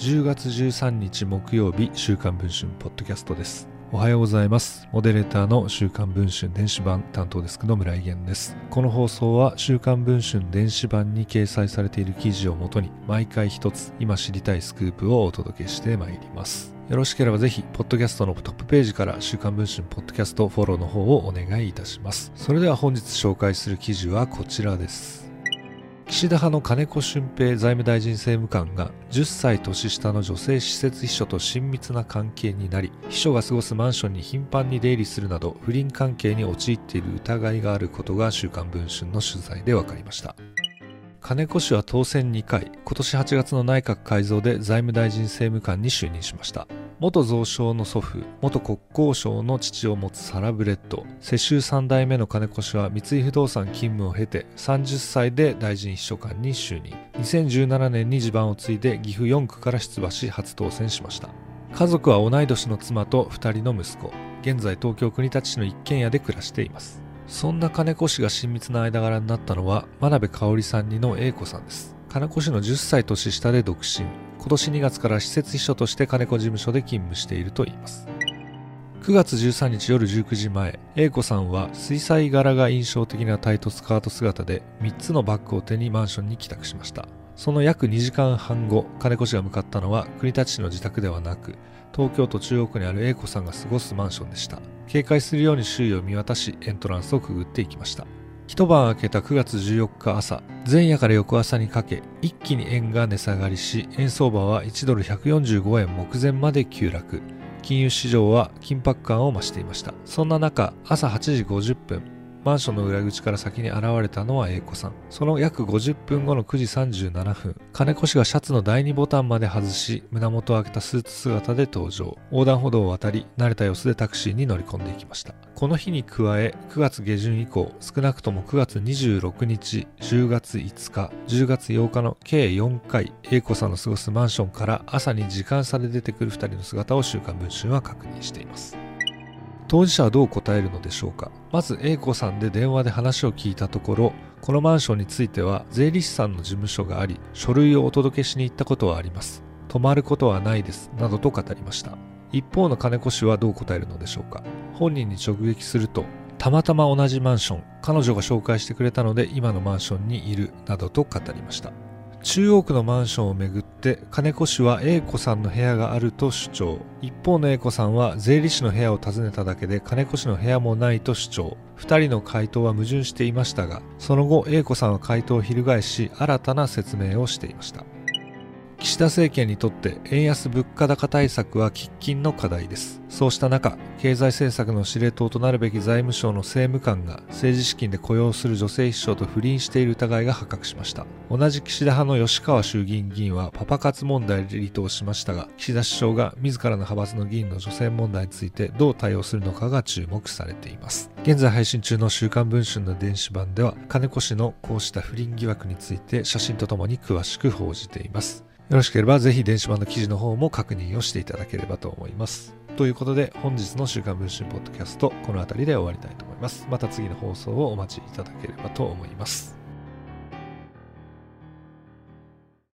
10月13日木曜日週刊文春ポッドキャストですおはようございますモデレーターの週刊文春電子版担当デスクの村井源ですこの放送は週刊文春電子版に掲載されている記事をもとに毎回一つ今知りたいスクープをお届けしてまいりますよろしければぜひ、ポッドキャストのトップページから週刊文春ポッドキャストフォローの方をお願いいたします。それでは本日紹介する記事はこちらです。岸田派の金子俊平財務大臣政務官が10歳年下の女性施設秘書と親密な関係になり秘書が過ごすマンションに頻繁に出入りするなど不倫関係に陥っている疑いがあることが週刊文春の取材で分かりました。金子氏は当選2回今年8月の内閣改造で財務大臣政務官に就任しました。元蔵相の祖父、元国交省の父を持つサラブレッド、世襲3代目の金子氏は三井不動産勤務を経て30歳で大臣秘書官に就任。2017年に地盤を継いで岐阜4区から出馬し初当選しました。家族は同い年の妻と2人の息子。現在東京国立市の一軒家で暮らしています。そんな金子氏が親密な間柄になったのは真鍋かおりさんにの英子さんです。金子氏の10歳年下で独身。今年2月から施設秘書として金子事務所で勤務しているといいます。9月13日夜19時前、英子さんは水彩柄が印象的なタイトスカート姿で3つのバッグを手にマンションに帰宅しました。その約2時間半後、金子氏が向かったのは国立市の自宅ではなく、東京都中央区にある英子さんが過ごすマンションでした。警戒するように周囲を見渡し、エントランスをくぐっていきました。一晩明けた9月14日朝、前夜から翌朝にかけ、一気に円が値下がりし、円相場は1ドル145円目前まで急落。金融市場は緊迫感を増していました。そんな中、朝8時50分、マンションの裏口から先に現れたのは A 子さん。その約50分後の9時37分、金子氏がシャツの第2ボタンまで外し、胸元を開けたスーツ姿で登場。横断歩道を渡り、慣れた様子でタクシーに乗り込んでいきました。この日に加え、9月下旬以降、少なくとも9月26日、10月5日、10月8日の計4回、A 子さんの過ごすマンションから朝に時間差で出てくる2人の姿を週刊文春は確認しています。当事者はどう答えるのでしょうか？まず A 子さんで電話で話を聞いたところこのマンションについては税理士さんの事務所があり書類をお届けしに行ったことはあります。泊まることはないですなどと語りました。一方の金子氏はどう答えるのでしょうか？本人に直撃するとたまたま同じマンション彼女が紹介してくれたので今のマンションにいるなどと語りました。中央区のマンションをめぐって金子氏は A 子さんの部屋があると主張。一方の A 子さんは税理士の部屋を訪ねただけで金子氏の部屋もないと主張。2人の回答は矛盾していましたがその後 A 子さんは回答を翻し新たな説明をしていました。岸田政権にとって円安物価高対策は喫緊の課題です。そうした中、経済政策の司令塔となるべき財務省の政務官が政治資金で雇用する女性秘書と不倫している疑いが発覚しました。同じ岸田派の吉川衆議院議員はパパ活問題で離党しましたが、岸田首相が自らの派閥の議員の女性問題についてどう対応するのかが注目されています。現在配信中の週刊文春の電子版では、金子氏のこうした不倫疑惑について写真とともに詳しく報じています。よろしければぜひ電子版の記事の方も確認をしていただければと思います。ということで本日の週刊文春ポッドキャストこの辺りで終わりたいと思います。また次の放送をお待ちいただければと思います。